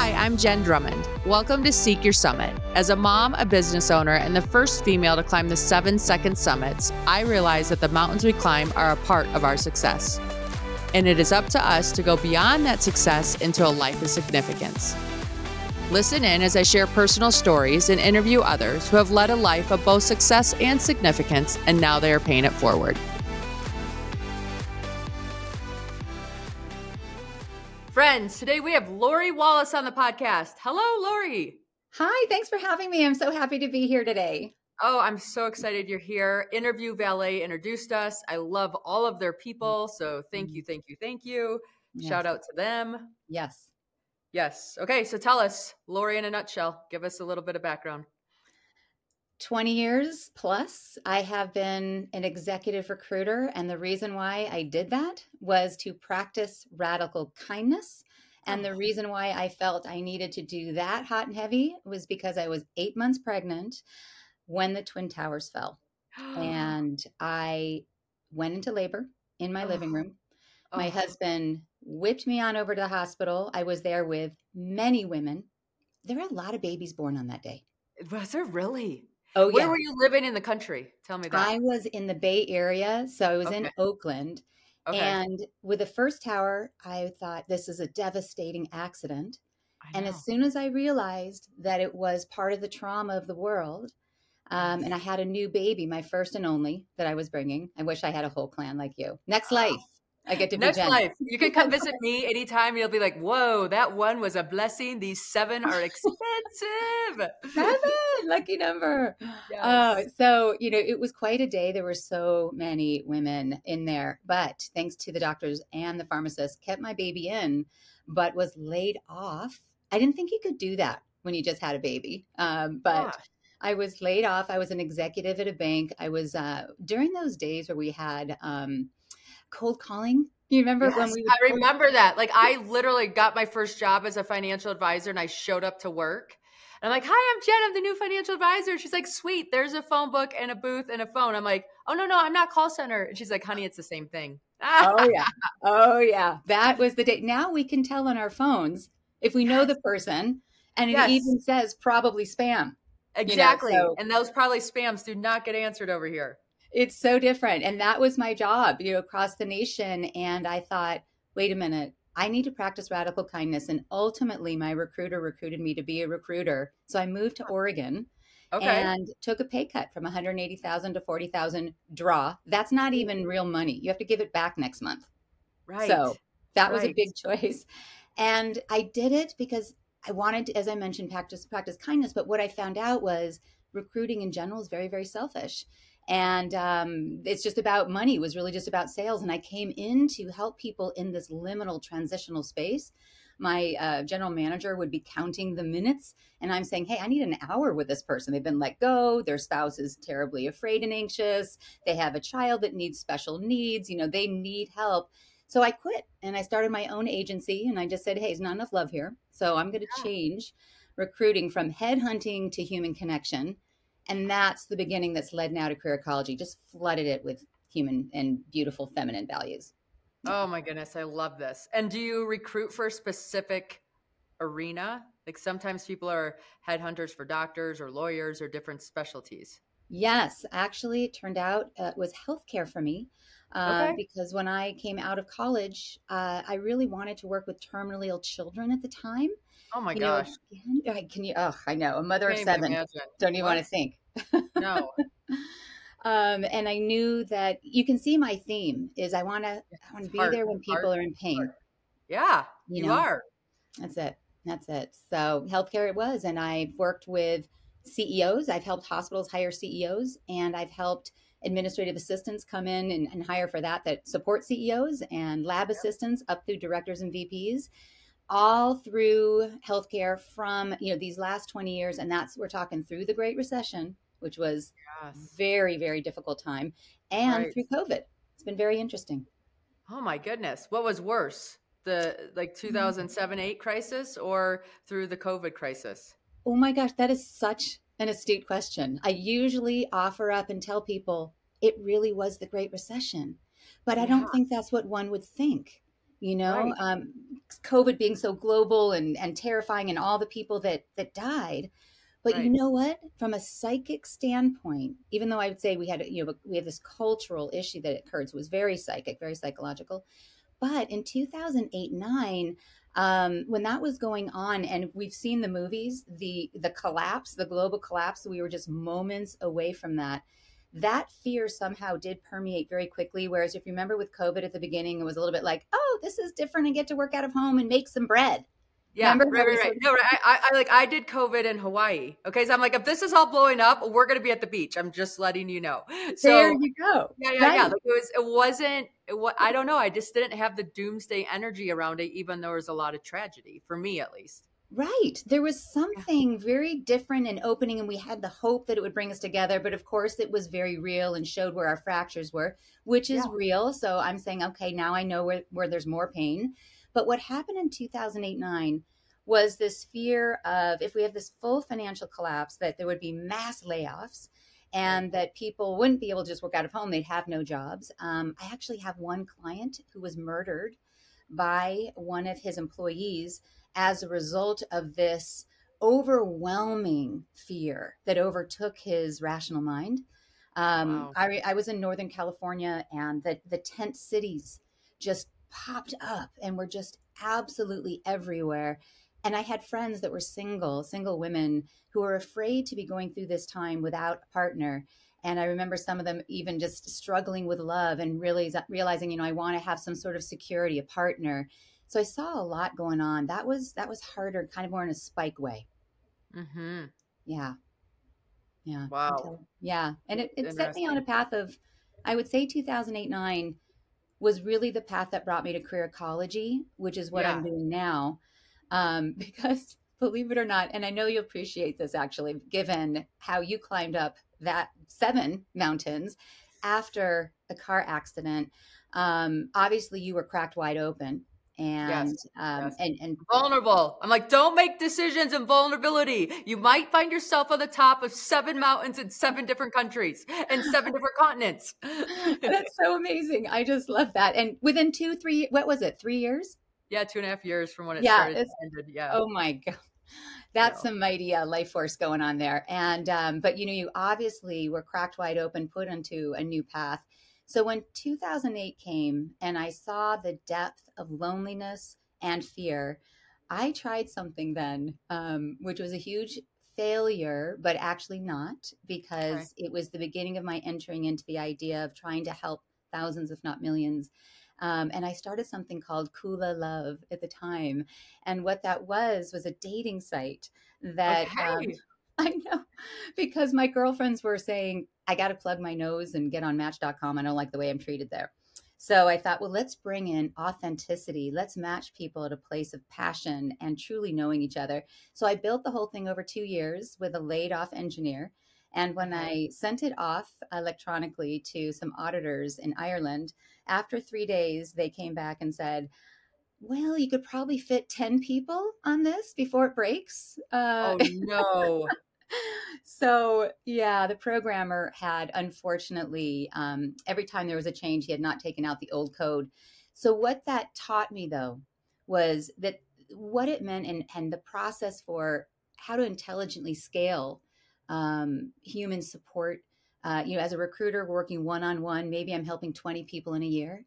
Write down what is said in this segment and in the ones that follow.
Hi, I'm Jen Drummond. Welcome to Seek Your Summit. As a mom, a business owner, and the first female to climb the seven second summits, I realize that the mountains we climb are a part of our success. And it is up to us to go beyond that success into a life of significance. Listen in as I share personal stories and interview others who have led a life of both success and significance, and now they are paying it forward. Friends, today we have Lori Wallace on the podcast. Hello, Lori. Hi, thanks for having me. I'm so happy to be here today. Oh, I'm so excited you're here. Interview Valet introduced us. I love all of their people. So thank you, thank you, thank you. Yes. Shout out to them. Yes. Yes. Okay. So tell us, Lori, in a nutshell, give us a little bit of background. 20 years plus, I have been an executive recruiter. And the reason why I did that was to practice radical kindness. And the oh. reason why I felt I needed to do that hot and heavy was because I was eight months pregnant when the Twin Towers fell. and I went into labor in my living oh. room. My oh. husband whipped me on over to the hospital. I was there with many women. There were a lot of babies born on that day. Was there really? Oh, Where yeah. were you living in the country? Tell me that. I was in the Bay Area. So I was okay. in Oakland. Okay. And with the first tower, I thought this is a devastating accident. And as soon as I realized that it was part of the trauma of the world, um, and I had a new baby, my first and only that I was bringing. I wish I had a whole plan like you. Next life. I get to next life. You can come visit me anytime. You'll be like, "Whoa, that one was a blessing. These seven are expensive. seven, lucky number." Yes. Uh, so you know, it was quite a day. There were so many women in there, but thanks to the doctors and the pharmacist, kept my baby in, but was laid off. I didn't think you could do that when you just had a baby, um, but. Yeah. I was laid off. I was an executive at a bank. I was uh, during those days where we had um, cold calling. You remember yes, when we? I remember that. Like I literally got my first job as a financial advisor, and I showed up to work. And I'm like, "Hi, I'm Jen. I'm the new financial advisor." She's like, "Sweet. There's a phone book and a booth and a phone." I'm like, "Oh no, no, I'm not call center." And she's like, "Honey, it's the same thing." oh yeah, oh yeah. That was the day. Now we can tell on our phones if we know the person, and it yes. even says probably spam. Exactly. You know, so. And those probably spams do not get answered over here it's so different. And that was my job, you know, across the nation. And I thought, wait a minute, I need to practice radical kindness. And ultimately, my recruiter recruited me to be a recruiter. So I moved to Oregon. Okay. And took a pay cut from 180,000 to 40,000 draw. That's not even real money. You have to give it back next month. Right. So that right. was a big choice. And I did it because I wanted to, as I mentioned, practice practice kindness. But what I found out was recruiting in general is very, very selfish and um, it's just about money. It was really just about sales. And i came in to help people in this liminal transitional space. My uh, general manager would be counting the minutes and i'm saying hey i need an hour with this person. They've been let go. Their spouse is terribly afraid and anxious. They have a child that needs special needs. You know they need help. So i quit and i started my own agency and i just said hey it's not enough love here. So i'm going to yeah. change recruiting from headhunting to human connection and that's the beginning that's led now to career ecology, just flooded it with human and beautiful feminine values. Oh my goodness, I love this. And do you recruit for a specific arena? Like sometimes people are headhunters for doctors or lawyers or different specialties. Yes, actually, it turned out uh, it was healthcare for me. Uh, okay. Because when I came out of college, uh, I really wanted to work with terminally ill children at the time. Oh my you gosh. Know, can, can, you? Oh, I know. A mother of seven. Don't even what? want to think. No. um, and I knew that you can see my theme is I want to I want to be hard, there when people hard, are in pain. Hard. Yeah, you, you know? are. That's it. That's it. So healthcare it was, and I've worked with CEOs. I've helped hospitals hire CEOs, and I've helped administrative assistants come in and, and hire for that that support CEOs and lab assistants up through directors and VPs all through healthcare from you know these last 20 years. And that's we're talking through the great recession which was yes. very very difficult time and right. through covid. It's been very interesting. Oh my goodness. What was worse? The like 2007 8 crisis or through the covid crisis? Oh my gosh that is such an astute question. I usually offer up and tell people it really was the great recession but i don't think that's what one would think you know? Right. um, covid being so global and and terrifying and all the people that that died. But right. you know what? From a psychic standpoint even though i would say we had you know we have this cultural issue that occurred so it was very psychic very psychological. But in 2008 9 um, when that was going on and we've seen the movies the the collapse the global collapse we were just moments away from that. That fear somehow did permeate very quickly whereas if you remember with covid at the beginning it was a little bit like oh this is different. And get to work out of home and make some bread yeah, Remember right, right, right. No, right. I, I, like I did COVID in Hawaii. Okay, so I'm like, if this is all blowing up, we're gonna be at the beach. I'm just letting you know. So, there you go. Yeah, yeah, right. yeah. Like it was. It wasn't. What I don't know. I just didn't have the doomsday energy around it, even though there was a lot of tragedy for me, at least. Right. There was something very different and opening, and we had the hope that it would bring us together. But of course, it was very real and showed where our fractures were, which is yeah. real. So I'm saying, okay, now I know where, where there's more pain. But what happened in 2008 9 was this fear of if we have this full financial collapse, that there would be mass layoffs and that people wouldn't be able to just work out of home. They'd have no jobs. Um, I actually have one client who was murdered by one of his employees as a result of this overwhelming fear that overtook his rational mind. Um, wow. I, I was in Northern California and the, the tent cities just popped up and were just absolutely everywhere. And I had friends that were single, single women who were afraid to be going through this time without a partner. And I remember some of them even just struggling with love and really realizing, you know, I want to have some sort of security, a partner. So I saw a lot going on. That was that was harder, kind of more in a spike way. Mm-hmm. Yeah. Yeah. Wow. Yeah. And it, it set me on a path of, I would say 2008, nine was really the path that brought me to career ecology, which is what yeah. I'm doing now um, because believe it or not, and I know you appreciate this actually, given how you climbed up that seven mountains after a car accident. Um, obviously, you were cracked wide open and yes, um, yes. and and vulnerable. I'm like, don't make decisions in vulnerability. You might find yourself on the top of seven mountains in seven different countries and seven different continents. That's so amazing. I just love that. And within two, three, what was it? Three years? Yeah, two and a half years from when it yeah, started ended. Yeah. Oh my god. That's some mighty uh, life force going on there. And um, but you know, you obviously were cracked wide open, put into a new path. So when 2008 came and I saw the depth of loneliness and fear, I tried something then, um, which was a huge failure, but actually not, because right. it was the beginning of my entering into the idea of trying to help thousands, if not millions, um, and I started something called Kula Love at the time. And what that was was a dating site that okay. um, I know because my girlfriends were saying, I got to plug my nose and get on match.com. I don't like the way I'm treated there. So I thought, well, let's bring in authenticity. Let's match people at a place of passion and truly knowing each other. So I built the whole thing over two years with a laid off engineer. And when I sent it off electronically to some auditors in Ireland, after three days, they came back and said, well, you could probably fit 10 people on this before it breaks. Uh, oh, no. so, yeah, the programmer had unfortunately, um, every time there was a change, he had not taken out the old code. So, what that taught me though was that what it meant and, and the process for how to intelligently scale um, human support. Uh, you know, as a recruiter working one on one, maybe I'm helping 20 people in a year.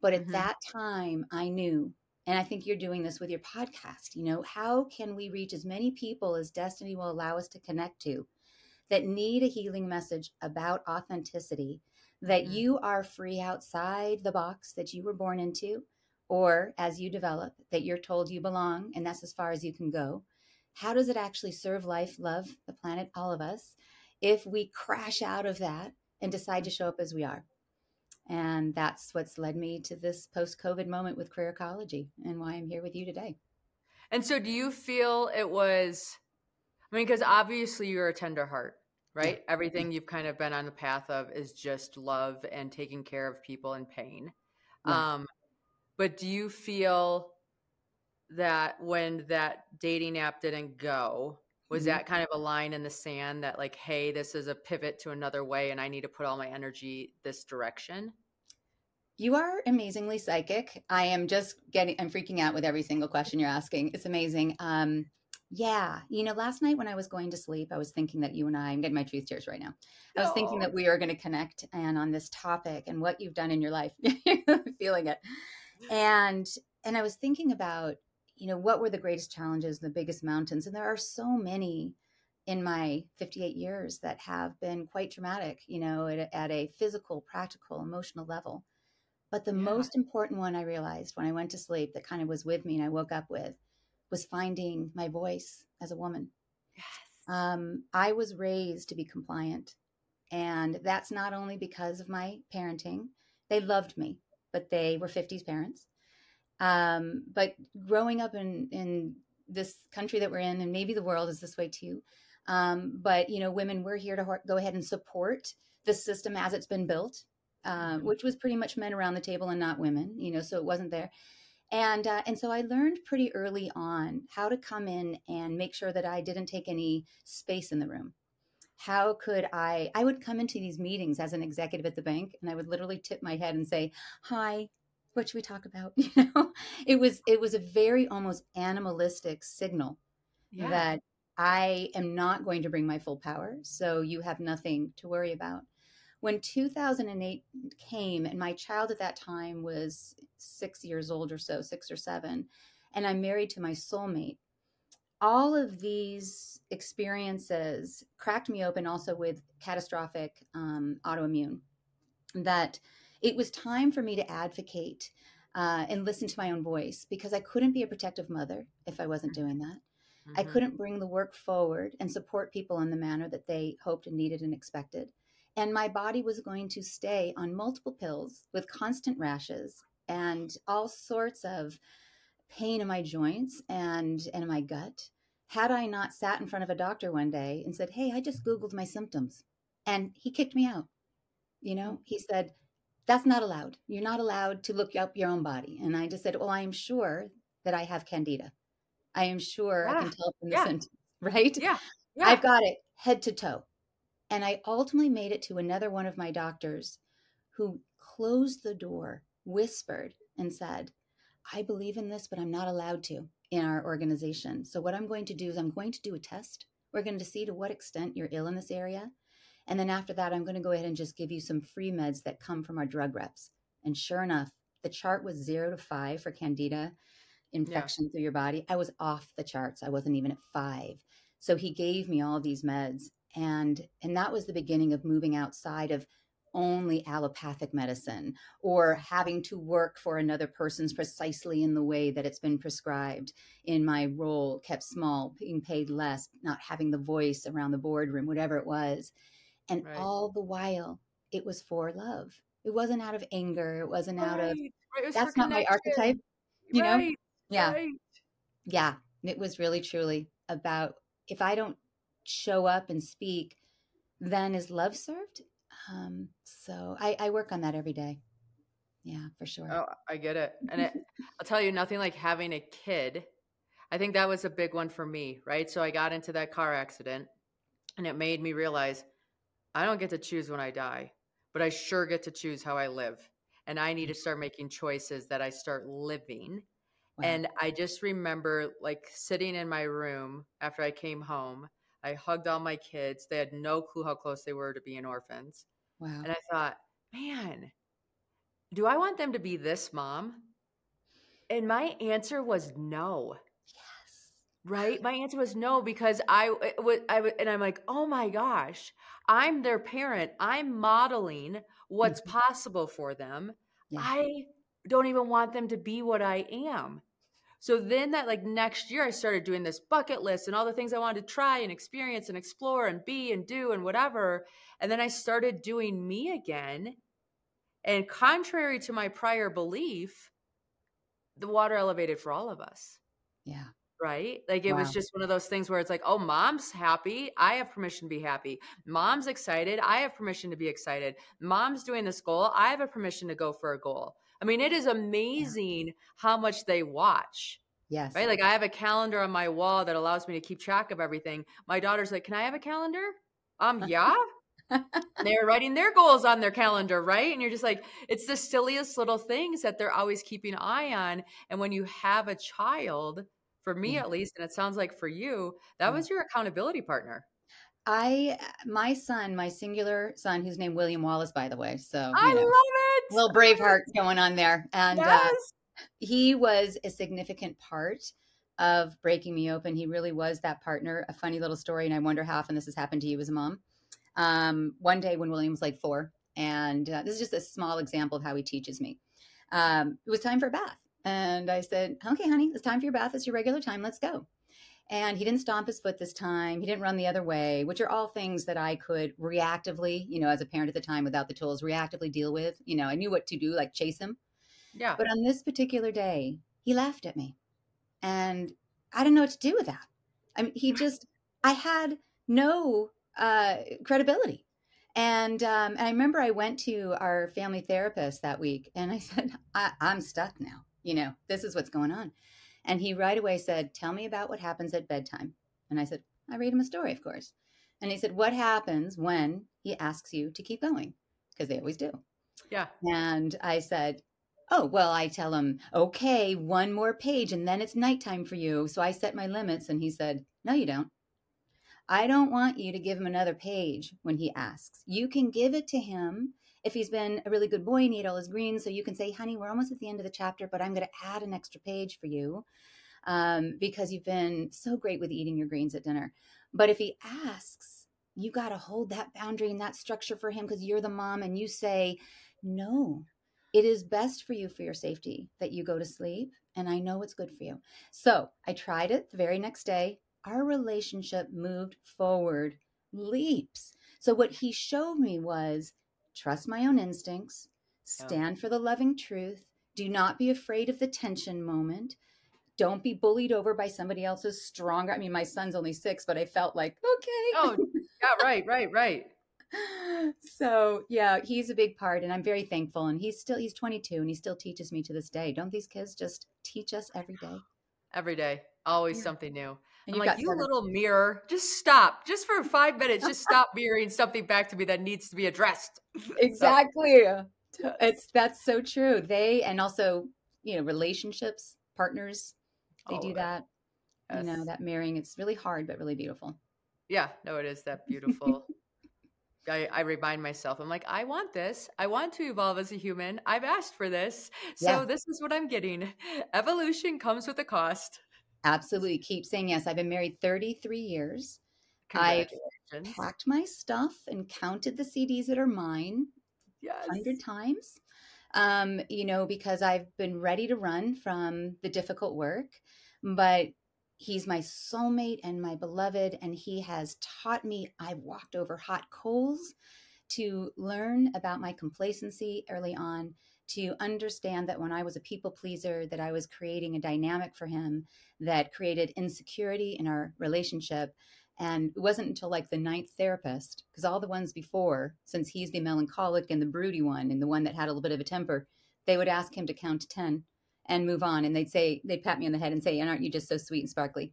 But at mm-hmm. that time, I knew, and I think you're doing this with your podcast, you know, how can we reach as many people as destiny will allow us to connect to that need a healing message about authenticity, that mm-hmm. you are free outside the box that you were born into, or as you develop, that you're told you belong, and that's as far as you can go how does it actually serve life, love, the planet, all of us, if we crash out of that and decide to show up as we are? And that's what's led me to this post COVID moment with career ecology and why I'm here with you today. And so, do you feel it was, I mean, because obviously you're a tender heart, right? Yeah. Everything you've kind of been on the path of is just love and taking care of people in pain. Yeah. Um, but do you feel that when that dating app didn't go was mm-hmm. that kind of a line in the sand that like hey this is a pivot to another way and i need to put all my energy this direction You are amazingly psychic. I am just getting, I'm freaking out with every single question you're asking. It's amazing. Um, yeah. You know, last night when I was going to sleep, I was thinking that you and I, I'm getting my truth tears right now. I was thinking that we are going to connect and on this topic and what you've done in your life, feeling it. And, and I was thinking about, you know, what were the greatest challenges, the biggest mountains? And there are so many in my 58 years that have been quite dramatic, you know, at, at a physical, practical, emotional level. But the yeah. most important one I realized when I went to sleep that kind of was with me and I woke up with was finding my voice as a woman. Yes. Um, I was raised to be compliant. And that's not only because of my parenting, they loved me, but they were 50s parents. Um, but growing up in, in this country that we're in, and maybe the world is this way too. Um, but, you know, women, we're here to go ahead and support the system as it's been built, uh, mm-hmm. which was pretty much men around the table and not women, you know, so it wasn't there and uh, and so I learned pretty early on how to come in and make sure that I didn't take any space in the room. How could I? I would come into these meetings as an executive at the bank, and I would literally tip my head and say, "Hi, what should we talk about?" You know, it was it was a very almost animalistic signal yeah. that I am not going to bring my full power, so you have nothing to worry about when 2008 came and my child at that time was six years old or so six or seven and i'm married to my soulmate all of these experiences cracked me open also with catastrophic um, autoimmune that it was time for me to advocate uh, and listen to my own voice because i couldn't be a protective mother if i wasn't mm-hmm. doing that mm-hmm. i couldn't bring the work forward and support people in the manner that they hoped and needed and expected and my body was going to stay on multiple pills with constant rashes and all sorts of pain in my joints and, and in my gut. Had I not sat in front of a doctor one day and said, Hey, I just Googled my symptoms. And he kicked me out. You know, he said, That's not allowed. You're not allowed to look up your own body. And I just said, Well, I am sure that I have candida. I am sure yeah. I can tell from the yeah. symptoms, right? Yeah. yeah. I've got it head to toe. And I ultimately made it to another one of my doctors who closed the door, whispered, and said, I believe in this, but I'm not allowed to in our organization. So, what I'm going to do is I'm going to do a test. We're going to see to what extent you're ill in this area. And then after that, I'm going to go ahead and just give you some free meds that come from our drug reps. And sure enough, the chart was zero to five for candida infection yeah. through your body. I was off the charts. I wasn't even at five. So he gave me all these meds and and that was the beginning of moving outside of only allopathic medicine or having to work for another person's precisely in the way that it's been prescribed in my role kept small being paid less not having the voice around the boardroom whatever it was and right. all the while it was for love it wasn't out of anger it wasn't right. out of right. that's not my archetype you know yeah yeah it was really truly about if i don't show up and speak, then is love served? Um, so I, I work on that every day. Yeah, for sure. Oh, I get it. And it, I'll tell you, nothing like having a kid. I think that was a big one for me, right? So I got into that car accident and it made me realize I don't get to choose when I die, but I sure get to choose how I live. And I need to mm-hmm. start making choices that I start living. Wow. And I just remember like sitting in my room after I came home I hugged all my kids. They had no clue how close they were to being orphans. Wow. And I thought, man, do I want them to be this mom? And my answer was no. Right? My answer was no because I would I would and I'm like, "Oh my gosh, I'm their parent. I'm modeling what's mm-hmm. possible for them. Yeah. I don't even want them to be what I am." So then that like next year I started doing this bucket list and all the things I wanted to try and experience and explore and be and do and whatever. And then I started doing me again. And contrary to my prior belief, the water elevated for all of us. Yeah. Right? Like it wow. was just one of those things where it's like, oh, mom's happy. I have permission to be happy. Mom's excited. I have permission to be excited. Mom's doing this goal. I have a permission to go for a goal. I mean, it is amazing yeah. how much they watch. Yes. Right. Like I have a calendar on my wall that allows me to keep track of everything. My daughter's like, "Can I have a calendar?" Um, yeah. they're writing their goals on their calendar, right? And you're just like, it's the silliest little things that they're always keeping an eye on. And when you have a child, for me Yeah. at least, and it sounds like for you, that was your accountability partner. I, my son, my singular son, who's named William Wallace, by the way. So, I know, love it. little Braveheart going on there. And uh, he was a significant part of breaking me open. He really was that partner. A funny little story, and I wonder how often this has happened to you as a mom. Um, one day when William was like four, and uh, this is just a small example of how he teaches me. Um, it was time for a bath, and I said, "Okay, honey, it's time for your bath. It's your regular time. Let's go." And he didn't stomp his foot this time. He didn't run the other way, which are all things that I could reactively, you know, as a parent at the time without the tools, reactively deal with. You know, I knew what to do, like chase him. Yeah. But on this particular day, he laughed at me. And I didn't know what to do with that. I mean, he just, I had no uh, credibility. And, um, and I remember I went to our family therapist that week and I said, I, I'm stuck now. You know, this is what's going on. And he right away said, Tell me about what happens at bedtime. And I said, I read him a story, of course. And he said, What happens when he asks you to keep going? Because they always do. yeah. And I said, Oh, well, I tell him, okay, one more page and then it's nighttime for you. So I set my limits. And he said, No, you don't. I don't want you to give him another page when he asks. You can give it to him if he's been a really good boy and he ate all his greens. So you can say, honey, we're almost at the end of the chapter, but I'm going to add an extra page for you um, because you've been so great with eating your greens at dinner. But if he asks, you got to hold that boundary and that structure for him because you're the mom and you say, no, it is best for you for your safety that you go to sleep. And I know it's good for you. So I tried it the very next day. Our relationship moved forward leaps. So what he showed me was trust my own instincts, stand for the loving truth, do not be afraid of the tension moment. Don't be bullied over by somebody else's stronger. I mean, my son's only six, but I felt like, okay. Oh, yeah. Right. Right. Right. so yeah, he's a big part, and I'm very thankful. And he's still he's 22, and he still teaches me to this day. Don't these kids just teach us every day? Every day. Always Yeah. something new. And I'm like, you seven- little mirror, just stop. Just for five minutes, just stop mirroring something back to me that needs to be addressed. exactly. It's that's so true. They and also you know relationships, partners, they All do that. You know that marrying. It's really hard, but really beautiful. Yeah, no, it is that beautiful. I, I remind myself, I'm like, I want this. I want to evolve as a human. I've asked for this. So Yeah. this is what I'm getting. Evolution comes with a cost. Absolutely, keep saying yes. I've been married 33 years. I've packed my stuff and counted the CDs that are mine Yes. hundred times. Um, you know, because I've been ready to run from the difficult work, but he's my soulmate and my beloved, and he has taught me. I've walked over hot coals to learn about my complacency early on, to understand that when I was a people pleaser, that I was creating a dynamic for him that created insecurity in our relationship. And it wasn't until like the ninth therapist, because all the ones before, since he's the melancholic and the broody one and the one that had a little bit of a temper, they would ask him to count to 10 and move on. And they'd say, they'd pat me on the head and say, and aren't you just so sweet and sparkly?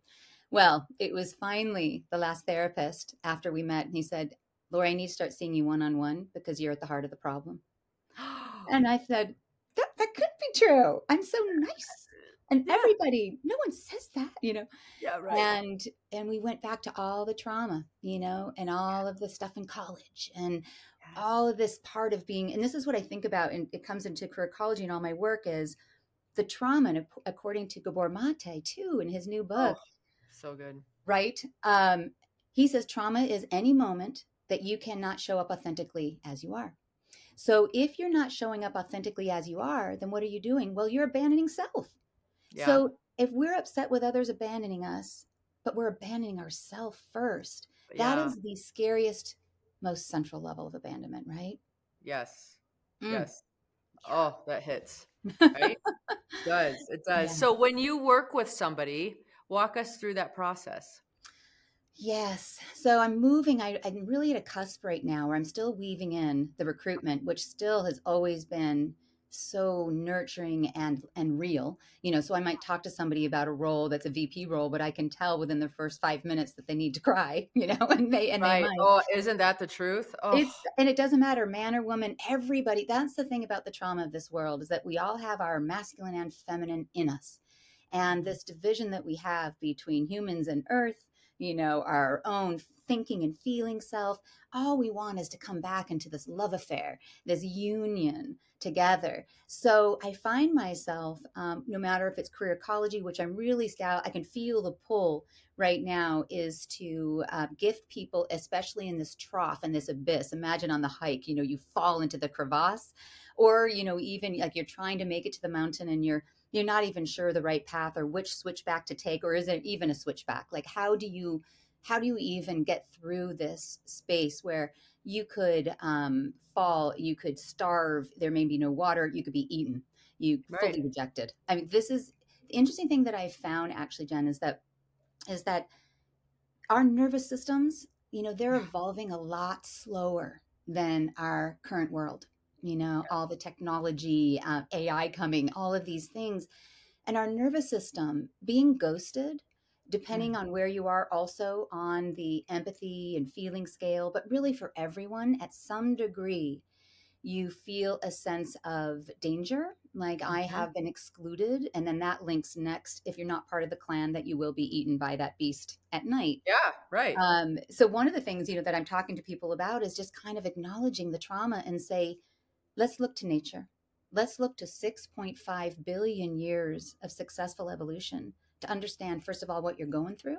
Well, it was finally the last therapist after we met. And he said, Lori, I need to start seeing you one on one because you're at the heart of the problem. And I said, that, that could be true. I'm so nice. And Yeah. everybody, no one says that, you know yeah, right. and and we went back to all the trauma you know and all of the stuff in college and Yes. all of this part of being and this is what i think about and it comes into careercology and all my work is the trauma and according to gabor mate too in his new book Oh, so good. right um, he says trauma is any moment that you cannot show up authentically as you are so if you're not showing up authentically as you are then what are you doing well you're abandoning self Yeah. so if we're upset with others abandoning us, but we're abandoning ourselves first, that is yeah. the scariest, most central level of abandonment, right? Yes. Mm. Yes. Oh, that hits. Right? It does. It does. Yeah. So when you work with somebody, walk us through that process. Yes. So I'm moving. I, I'm really at a cusp right now where I'm still weaving in the recruitment, which still has always been so nurturing and and real you know so i might talk to somebody about a role that's a vp role but i can tell within the first five minutes that they need to cry you know and they and right. they might. oh isn't that the truth oh. It's, and it doesn't matter man or woman everybody that's the thing about the trauma of this world is that we all have our masculine and feminine in us and this division that we have between humans and earth you know our own thinking and feeling self all we want is to come back into this love affair this union together. So I find myself, um, no matter if it's career ecology, which I'm really scout, I can feel the pull right now is to uh, gift people, especially in this trough and this abyss. Imagine on the hike, you know, you fall into the crevasse, or you know, even like you're trying to make it to the mountain and you're you're not even sure the right path or which switchback to take, or is it even a switchback? Like, how do you how do you even get through this space where you could um, fall, you could starve, there may be no water, you could be eaten, you right. fully rejected. I mean, this is the interesting thing that I found actually, Jen, is that is that our nervous systems, you know, they're evolving a lot slower than our current world. You know, all the technology, uh, AI coming, all of these things. And our nervous system being ghosted depending mm. on where you are also on the empathy and feeling scale but really for everyone at some degree you feel a sense of danger like mm-hmm. i have been excluded and then that links next if you're not part of the clan that you will be eaten by that beast at night yeah right um, so one of the things you know that i'm talking to people about is just kind of acknowledging the trauma and say let's look to nature let's look to 6.5 billion years of successful evolution to understand, first of all, what you're going through.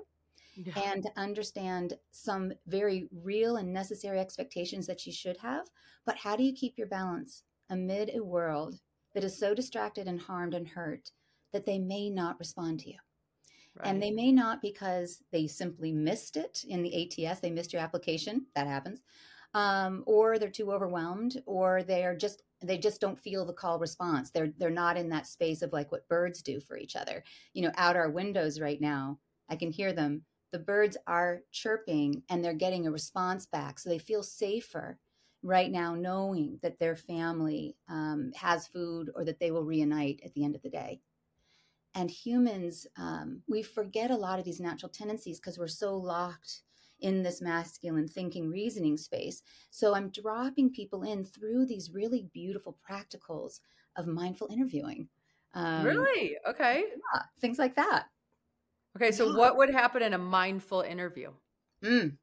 Yeah. And to understand some very real and necessary expectations that you should have. But how do you keep your balance amid a world that is so distracted and harmed and hurt that they may not respond to you? Right. And they may not because they simply missed it in the ATS, they missed your application. That happens. Um, or they're too overwhelmed, or they are just they just don't feel the call response. They're they're not in that space of like what birds do for each other. You know out our windows right now i can hear them. The birds are chirping and they're getting a response back so they feel safer right now knowing that their family um, has food or that they will reunite at the end of the day. And humans um, we forget a lot of these natural tendencies because we're so locked in this masculine thinking reasoning space. So I'm dropping people in through these really beautiful practicals of mindful interviewing. Um, really? Okay. Yeah, things like that. Okay, so yeah. what would happen in a mindful interview? Mm.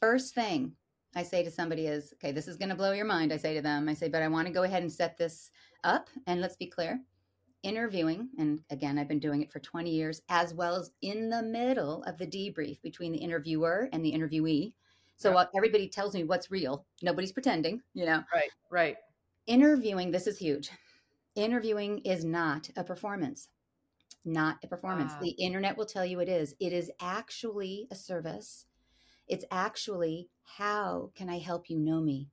First thing I say to somebody is, okay, this is going to blow your mind. I say to them, I say, but I want to go ahead and set this up. And let's be clear interviewing, and again, I've been doing it for 20 years, as well as in the middle of the debrief between the interviewer and the interviewee. So yeah. everybody tells me what's real. Nobody's pretending, you know? Right, right. Interviewing, this is huge. Interviewing is not a performance. Not a performance. Uh, the internet will tell you it is. It is actually a service. It's actually how can I help you know me?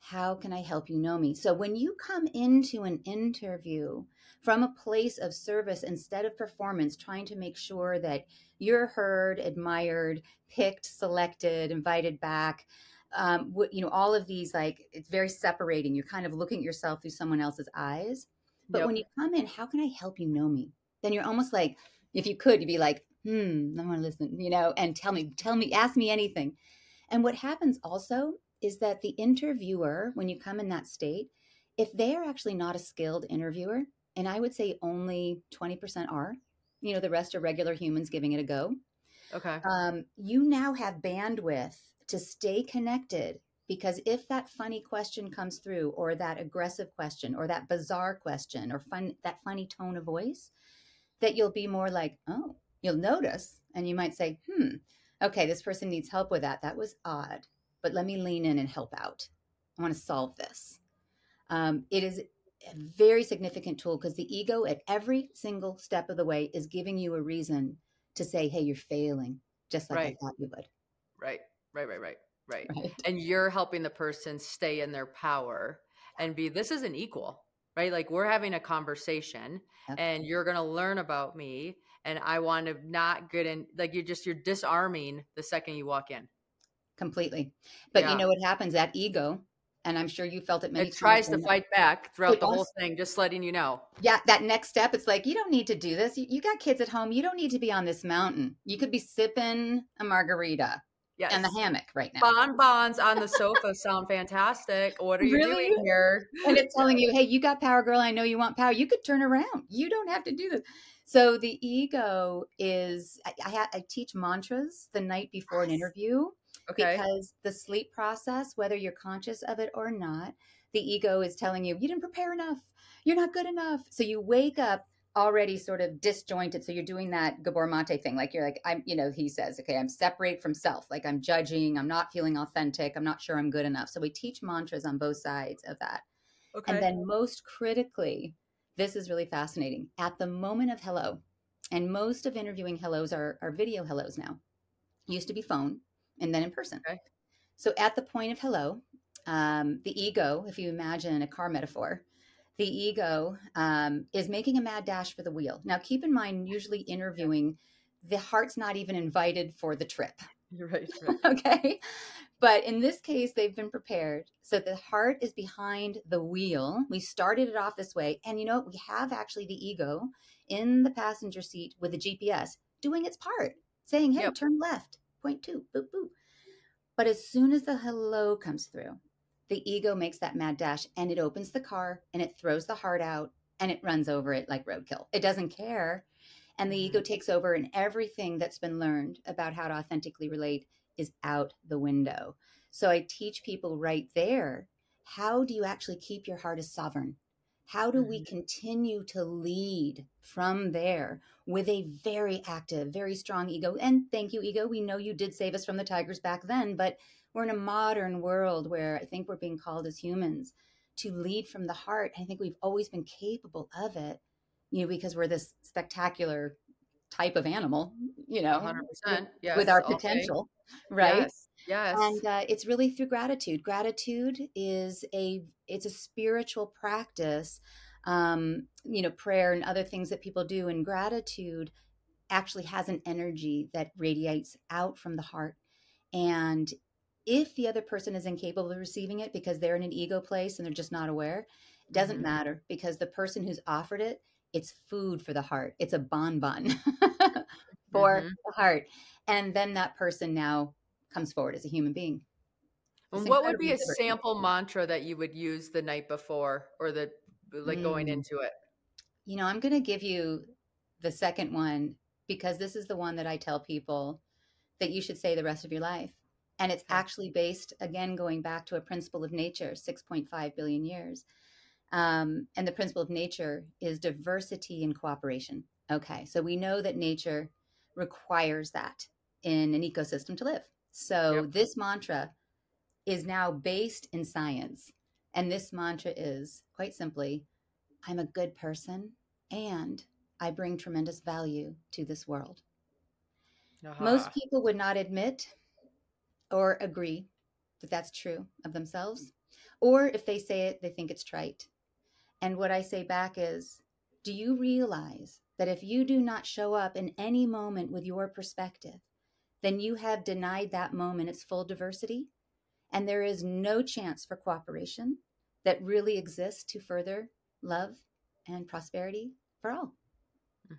How can I help you know me? So when you come into an interview from a place of service instead of performance, trying to make sure that you're heard, admired, picked, selected, invited back, um, you know, all of these, like, it's very separating. You're kind of looking at yourself through someone else's eyes. But yep. when you come in, how can I help you know me? Then you're almost like, if you could, you'd be like, hmm, I want to listen, you know, and tell me, tell me, ask me anything. And what happens also is that the interviewer, when you come in that state, if they are actually not a skilled interviewer, and I would say only 20% are, you know, the rest are regular humans giving it a go. Okay. Um, you now have bandwidth to stay connected because if that funny question comes through or that aggressive question or that bizarre question or fun that funny tone of voice that you'll be more like oh you'll notice and you might say hmm okay this person needs help with that that was odd but let me lean in and help out. I want to solve this. Um, it is a very significant tool because the ego at every single step of the way is giving you a reason to say, hey, you're failing, just like right. I thought you would. Right, right, right, right, right. right. And you're helping the person stay in their power and be, this is an equal, right? Like we're having a conversation yep. and you're going to learn about me. And I want to not get in, like you're just, you're disarming the second you walk in completely. But yeah. you know what happens? That ego and I'm sure you felt it many it tries to fight back throughout It the whole does. thing, just letting you know. Yeah, that next step, it's like, you don't need to do this. You, you got kids at home. You don't need to be on this mountain. You could be sipping a margarita Yes. in the hammock right now. Bonbons on the sofa sound fantastic. What are you Really? doing here? and it's telling you, hey, you got power, girl. I know you want power. You could turn around. You don't have to do this. So the ego is, I, I, ha- I teach mantras the night before an interview Okay. because the sleep process, whether you're conscious of it or not, the ego is telling you, you didn't prepare enough. You're not good enough. So you wake up already sort of disjointed. So you're doing that Gabor Mate thing. Like you're like, I'm, you know, he says, okay, I'm separate from self. Like I'm judging. I'm not feeling authentic. I'm not sure I'm good enough. So we teach mantras on both sides of that. okay. And then, most critically, this is really fascinating. At the moment of hello, and most of interviewing hellos are, are video hellos now. Used to be phone and then in person. Okay. So, at the point of hello, um, the ego, if you imagine a car metaphor, the ego um, is making a mad dash for the wheel. Now, keep in mind, usually interviewing, the heart's not even invited for the trip. You're right. right. okay. But in this case, they've been prepared. So the heart is behind the wheel. We started it off this way. And you know what? We have actually the ego in the passenger seat with the GPS doing its part, saying, hey, Yep. turn left, point two, boop, boop. But as soon as the hello comes through, the ego makes that mad dash and it opens the car and it throws the heart out and it runs over it like roadkill. It doesn't care. And the ego mm-hmm. takes over, and everything that's been learned about how to authentically relate is out the window. So I teach people right there how do you actually keep your heart as sovereign? How do we mm-hmm. continue to lead from there with a very active, very strong ego? And thank you, ego. We know you did save us from the tigers back then, but we're in a modern world where I think we're being called as humans to lead from the heart. I think we've always been capable of it, you know, because we're this spectacular type of animal, you know, 100%. Yes. with our potential, right? Yes. Yes. and uh, it's really through gratitude gratitude is a it's a spiritual practice um you know prayer and other things that people do and gratitude actually has an energy that radiates out from the heart and if the other person is incapable of receiving it because they're in an ego place and they're just not aware it doesn't Mhm. matter because the person who's offered it it's food for the heart it's a bonbon for Mhm. the heart and then that person now comes forward as a human being It's what would be a sample mantra that you would use the night before or the like going Mm. into it? you know i'm going to give you the second one because this is the one that i tell people that you should say the rest of your life and it's Okay. actually based again going back to a principle of nature 6.5 billion years um, and the principle of nature is diversity and cooperation okay so we know that nature requires that in an ecosystem to live so Yep. this mantra is now based in science and this mantra is quite simply i'm a good person and i bring tremendous value to this world most people would not admit or agree that that's true of themselves. Or if they say it, they think it's trite. And what I say back is Do you realize that if you do not show up in any moment with your perspective, then you have denied that moment its full diversity? And there is no chance for cooperation that really exists to further love and prosperity for all.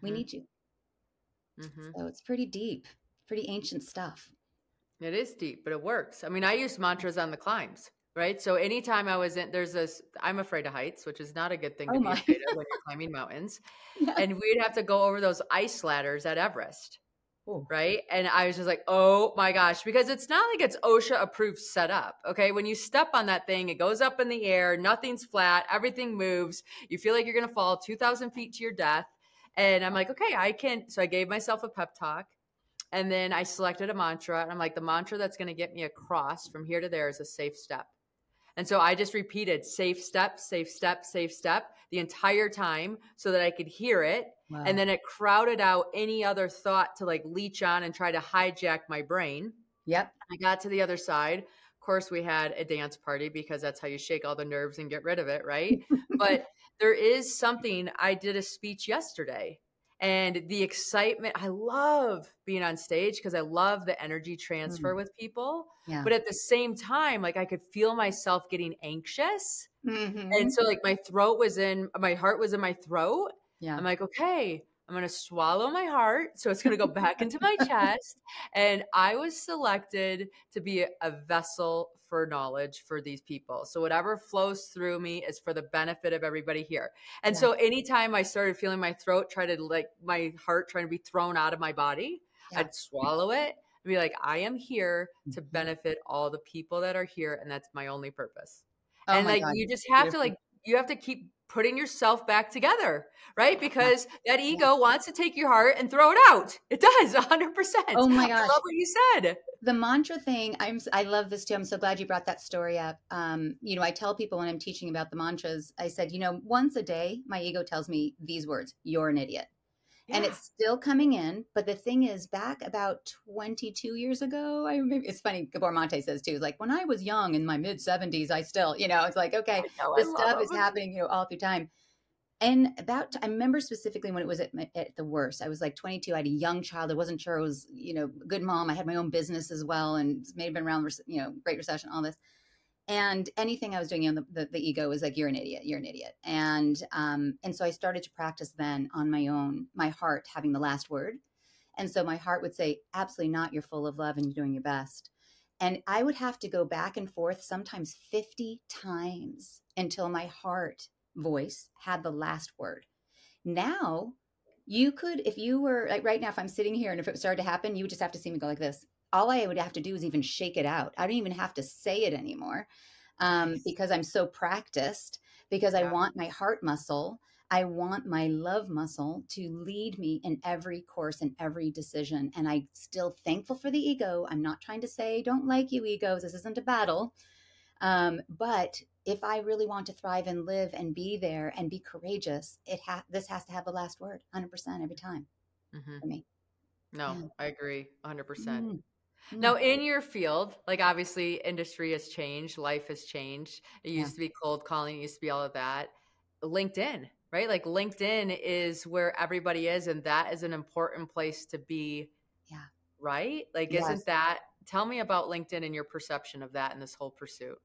We Mhm. need you. Mhm. So it's pretty deep, pretty ancient stuff. It is deep, but it works. I mean, I used mantras on the climbs, right? So anytime I was in, there's this, I'm afraid of heights, which is not a good thing Oh to be afraid of when you're climbing mountains. Yeah. And we'd have to go over those ice ladders at Everest, Ooh. right? And I was just like, oh my gosh, because it's not like it's OSHA approved setup. Okay. When you step on that thing, it goes up in the air, nothing's flat, everything moves. You feel like you're going to fall 2,000 feet to your death. And I'm like, okay, I can. So I gave myself a pep talk. And then I selected a mantra. And I'm like, the mantra that's going to get me across from here to there is a safe step. And so I just repeated safe step, safe step, safe step the entire time so that I could hear it. Wow. And then it crowded out any other thought to like leech on and try to hijack my brain. Yep. I got to the other side. Of course, we had a dance party because that's how you shake all the nerves and get rid of it, right? but there is something. I did a speech yesterday, and the excitement. I love being on stage because I love the energy transfer mm. with people. Yeah. But at the same time, like I could feel myself getting anxious. Mm-hmm. And so like my throat was in my heart was in my throat. Yeah. I'm like, okay, I'm going to swallow my heart. So it's going to go back into my chest. And I was selected to be a vessel for knowledge for these people. So whatever flows through me is for the benefit of everybody here. And yeah. so anytime I started feeling my throat try to like my heart trying to be thrown out of my body, yeah. I'd swallow it and be like, I am here to mm-hmm. benefit all the people that are here. And that's my only purpose. Oh and like God. you just have Beautiful. to like you have to keep putting yourself back together, right? Because that ego wants to take your heart and throw it out. It does 100%. Oh my gosh. I love what you said. The mantra thing, I'm I love this too. I'm so glad you brought that story up. Um, you know, I tell people when I'm teaching about the mantras, I said, you know, once a day, my ego tells me these words, you're an idiot yeah. and it's still coming in. But the thing is, back about 22 years ago, I it's funny. Gabor Mate says too, like when I was young in my mid 70s, I still, you know, it's like okay, know, this stuff is happening, you know, all through time. And about, I remember specifically when it was at, at the worst. I was like 22. I had a young child. I wasn't sure I was, you know, good mom. I had my own business as well, and may have been around, you know, Great Recession, all this and anything I was doing, you know, the, the, the, ego was like, "You're an idiot. You're an idiot." And um, and so I started to practice then on my own, my heart having the last word, and so my heart would say, "Absolutely not. You're full of love and you're doing your best." And I would have to go back and forth, sometimes fifty times, until my heart voice had the last word. Now, you could, if you were like right now, if I'm sitting here and if it started to happen, you would just have to see me go like this all I would have to do is even shake it out. I don't even have to say it anymore um, nice. because I'm so practiced, because yeah. I want my heart muscle. I want my love muscle to lead me in every course and every decision. And I'm still thankful for the ego. I'm not trying to say, don't like you, egos. This isn't a battle. Um, but if I really want to thrive and live and be there and be courageous, it ha- this has to have the last word 100% every time mm-hmm. for me. No, yeah. I agree 100%. Mm. Now, mm-hmm. in your field, like obviously industry has changed, life has changed. It used yeah. to be cold calling, it used to be all of that. LinkedIn, right? Like LinkedIn is where everybody is, and that is an important place to be. Yeah. Right? Like, yes. isn't that? Tell me about LinkedIn and your perception of that in this whole pursuit.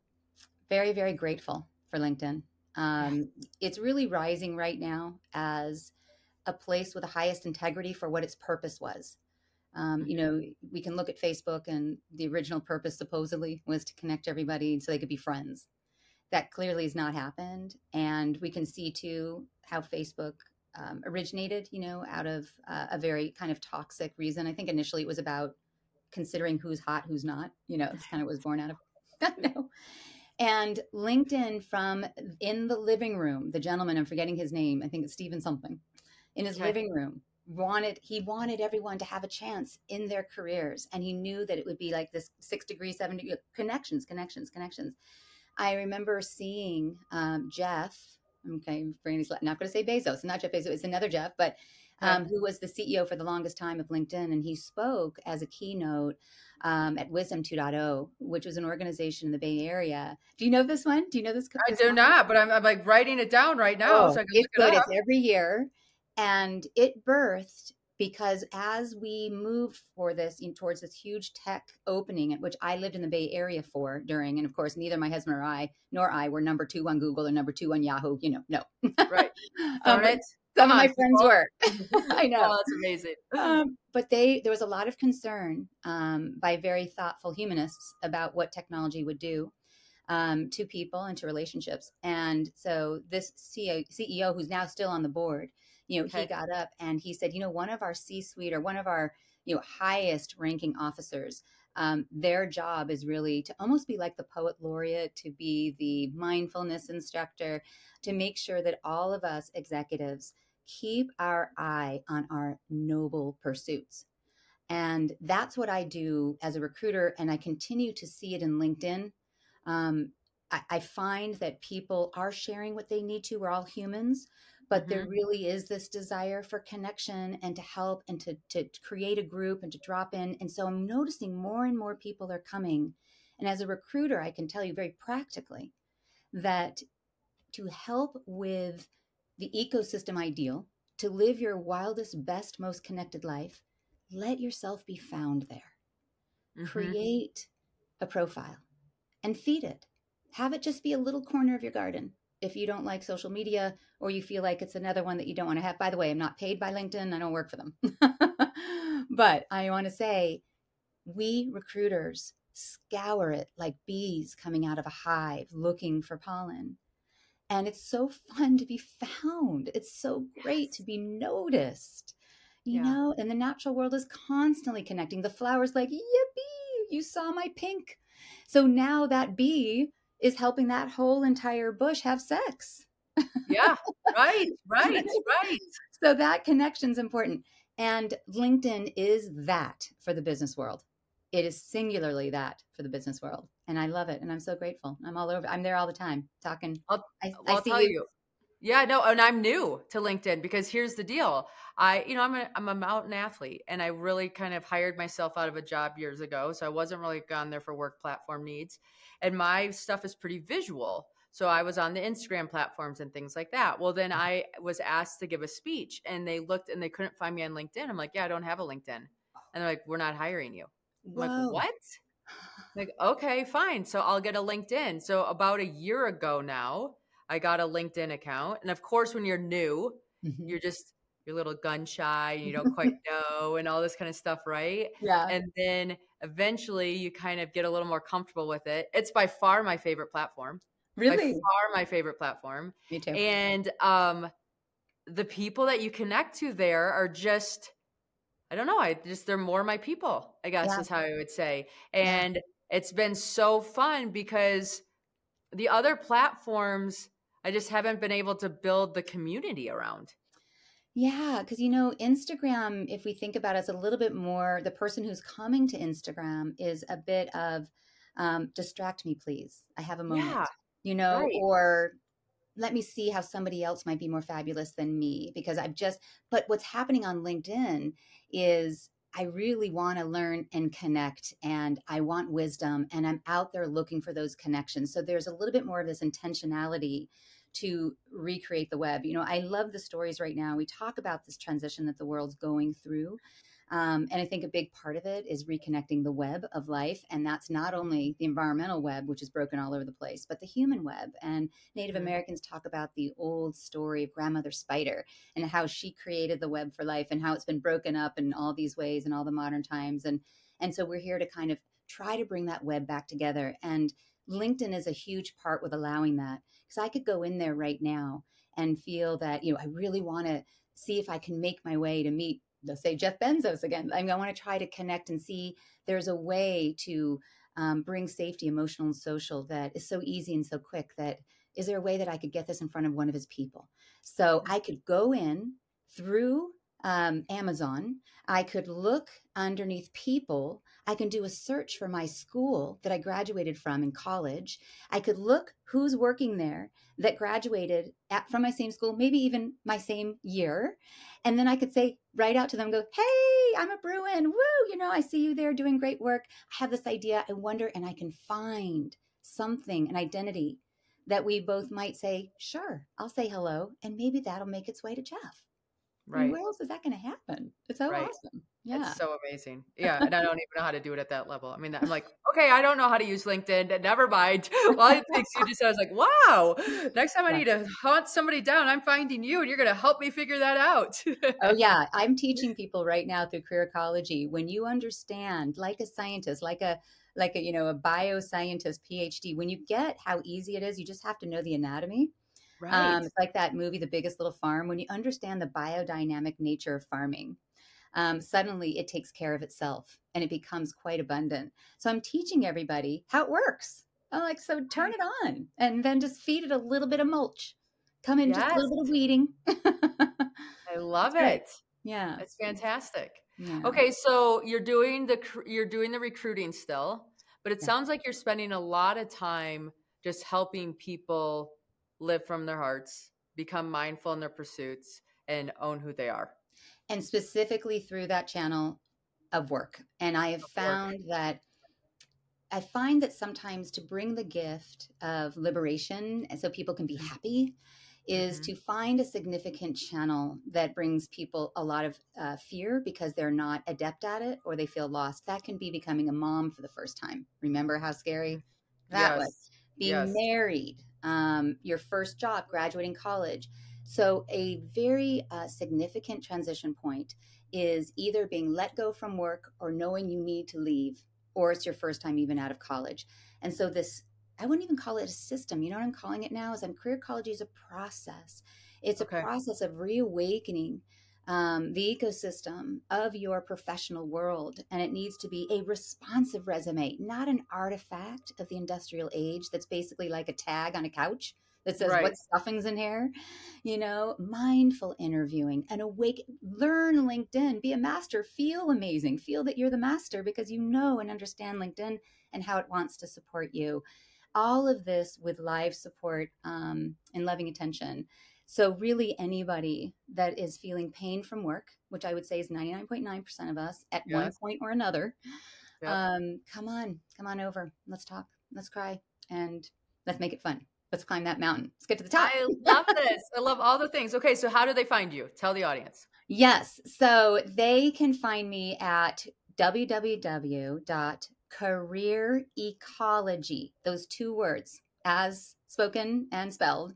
Very, very grateful for LinkedIn. Um, it's really rising right now as a place with the highest integrity for what its purpose was. Um, you know, we can look at Facebook, and the original purpose supposedly was to connect everybody so they could be friends. That clearly has not happened. And we can see too how Facebook um, originated, you know, out of uh, a very kind of toxic reason. I think initially it was about considering who's hot, who's not. You know, it's kind of was born out of no. And LinkedIn from in the living room, the gentleman, I'm forgetting his name, I think it's Stephen something, in his okay. living room, wanted he wanted everyone to have a chance in their careers and he knew that it would be like this six degree seven degree connections connections connections i remember seeing um, jeff okay brain not going to say bezos not jeff bezos it's another jeff but um, who was the ceo for the longest time of linkedin and he spoke as a keynote um, at Wisdom 2.0, which was an organization in the Bay Area. Do you know this one? Do you know this? I do not, but I'm, I'm, like writing it down right now. Oh, so it's good. It it's every year. And it birthed because as we moved for this in, towards this huge tech opening, at which I lived in the Bay Area for during, and of course, neither my husband or I nor I were number two on Google or number two on Yahoo. You know, no. Right. um, right. Some of my friends were. I know. Oh, that's amazing. Um, but they, there was a lot of concern um, by very thoughtful humanists about what technology would do um, to people and to relationships. And so this CEO, CEO, who's now still on the board, you know, okay. he got up and he said, you know, one of our C suite or one of our, you know, highest ranking officers, um, their job is really to almost be like the poet laureate, to be the mindfulness instructor, to make sure that all of us executives keep our eye on our noble pursuits. And that's what I do as a recruiter. And I continue to see it in LinkedIn. Um, I, I, find that people are sharing what they need to. We're all humans but mm-hmm. there really is this desire for connection and to help and to, to create a group and to drop in and so i'm noticing more and more people are coming and as a recruiter i can tell you very practically that to help with the ecosystem ideal to live your wildest, best, most connected life, let yourself be found there. Mm-hmm. Create a profile and feed it. Have it just be a little corner of your garden. If you don't like social media or you feel like it's another one that you don't want to have, by the way, I'm not paid by LinkedIn, I don't work for them. but I want to say, we recruiters scour it like bees coming out of a hive looking for pollen. And it's so fun to be found. It's so great yes. to be noticed, you yeah. know? And the natural world is constantly connecting. The flower's like, yippee, you saw my pink. So now that bee is helping that whole entire bush have sex. yeah, right, right, right. So that connection's important. And LinkedIn is that for the business world. It is singularly that for the business world. And I love it. And I'm so grateful. I'm all over. I'm there all the time talking. I'll, I, will tell you. you. Yeah, no, and I'm new to LinkedIn because here's the deal. I, you know, I'm a I'm a mountain athlete and I really kind of hired myself out of a job years ago. So I wasn't really gone there for work platform needs. And my stuff is pretty visual. So I was on the Instagram platforms and things like that. Well, then I was asked to give a speech and they looked and they couldn't find me on LinkedIn. I'm like, yeah, I don't have a LinkedIn. And they're like, we're not hiring you. I'm like, what? like, okay, fine. So I'll get a LinkedIn. So about a year ago now, I got a LinkedIn account. And of course, when you're new, mm-hmm. you're just you're a little gun shy and you don't quite know and all this kind of stuff, right? Yeah. And then eventually you kind of get a little more comfortable with it. It's by far my favorite platform. Really? By far my favorite platform. Me too. And um the people that you connect to there are just I don't know, I just they're more my people, I guess yeah. is how I would say. And yeah. it's been so fun because the other platforms I just haven't been able to build the community around. Yeah, because you know, Instagram, if we think about it, it's a little bit more the person who's coming to Instagram is a bit of um, distract me, please. I have a moment. Yeah, you know, right. or let me see how somebody else might be more fabulous than me because I've just, but what's happening on LinkedIn is I really want to learn and connect and I want wisdom and I'm out there looking for those connections. So there's a little bit more of this intentionality to recreate the web. You know, I love the stories right now. We talk about this transition that the world's going through. Um, and I think a big part of it is reconnecting the web of life. And that's not only the environmental web, which is broken all over the place, but the human web. And Native mm-hmm. Americans talk about the old story of Grandmother Spider and how she created the web for life and how it's been broken up in all these ways in all the modern times. And, and so we're here to kind of try to bring that web back together. And LinkedIn is a huge part with allowing that because I could go in there right now and feel that, you know, I really want to see if I can make my way to meet let's say Jeff Bezos again. I, mean, I want to try to connect and see there's a way to um, bring safety, emotional and social, that is so easy and so quick. That is there a way that I could get this in front of one of his people? So I could go in through um, Amazon. I could look underneath people. I can do a search for my school that I graduated from in college. I could look who's working there that graduated at, from my same school, maybe even my same year. And then I could say right out to them, go, hey, I'm a Bruin. Woo, you know, I see you there doing great work. I have this idea. I wonder, and I can find something, an identity that we both might say, sure, I'll say hello. And maybe that'll make its way to Jeff. Right. where else is that going to happen? It's so right. awesome. Yeah. It's so amazing. Yeah. And I don't even know how to do it at that level. I mean, I'm like, okay, I don't know how to use LinkedIn. Never mind. Well, I think you just, I was like, wow, next time I need to hunt somebody down, I'm finding you and you're going to help me figure that out. oh, yeah. I'm teaching people right now through career ecology. When you understand, like a scientist, like a, like a, you know, a bioscientist PhD, when you get how easy it is, you just have to know the anatomy Right. Um, it's like that movie, The Biggest Little Farm. When you understand the biodynamic nature of farming, um, suddenly it takes care of itself and it becomes quite abundant. So I'm teaching everybody how it works. I'm like, so turn it on and then just feed it a little bit of mulch. Come in yes. just a little bit of weeding. I love it. Yeah, it's fantastic. Yeah. Okay, so you're doing the you're doing the recruiting still, but it yeah. sounds like you're spending a lot of time just helping people live from their hearts, become mindful in their pursuits, and own who they are. And specifically through that channel of work. And I have of found work. that I find that sometimes to bring the gift of liberation so people can be mm-hmm. happy is mm-hmm. to find a significant channel that brings people a lot of uh, fear because they're not adept at it or they feel lost. That can be becoming a mom for the first time. Remember how scary that yes. was? Being yes. married, um, your first job, graduating college. So, a very uh, significant transition point is either being let go from work or knowing you need to leave, or it's your first time even out of college. And so, this I wouldn't even call it a system. You know what I'm calling it now? Is I'm career ecology is a process. It's okay. a process of reawakening um, the ecosystem of your professional world, and it needs to be a responsive resume, not an artifact of the industrial age that's basically like a tag on a couch that says right. what stuffing's in here you know mindful interviewing and awake learn linkedin be a master feel amazing feel that you're the master because you know and understand linkedin and how it wants to support you all of this with live support um, and loving attention. So, really, anybody that is feeling pain from work, which I would say is 99.9% of us at yes. one point or another, yep. um, come on, come on over. Let's talk. Let's cry. And let's make it fun. Let's climb that mountain. Let's get to the top. I love this. I love all the things. Okay, so how do they find you? Tell the audience. Yes. So, they can find me at www career ecology, those two words, as spoken and spelled,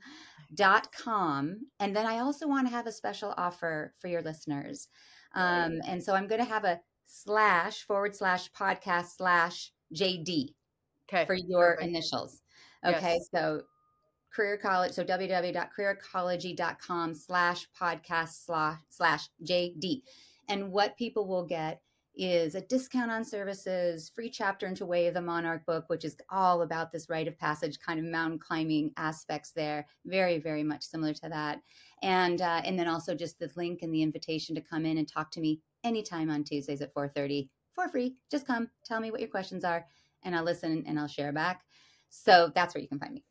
dot com. And then I also want to have a special offer for your listeners. Um, and so I'm going to have a slash forward slash podcast slash JD okay. for your Perfect. initials. Okay. Yes. So career ecology. So www.careerecology.com slash podcast slash, slash JD. And what people will get is a discount on services, free chapter into Way of the Monarch book, which is all about this rite of passage kind of mountain climbing aspects there. Very, very much similar to that. And uh, and then also just the link and the invitation to come in and talk to me anytime on Tuesdays at 4:30 for free. Just come, tell me what your questions are, and I'll listen and I'll share back. So that's where you can find me.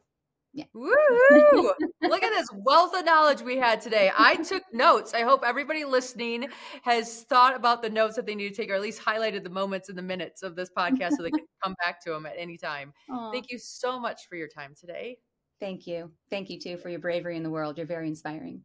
Yeah. Woo! Look at this wealth of knowledge we had today. I took notes. I hope everybody listening has thought about the notes that they need to take, or at least highlighted the moments and the minutes of this podcast so they can come back to them at any time. Aww. Thank you so much for your time today. Thank you. Thank you too for your bravery in the world. You're very inspiring.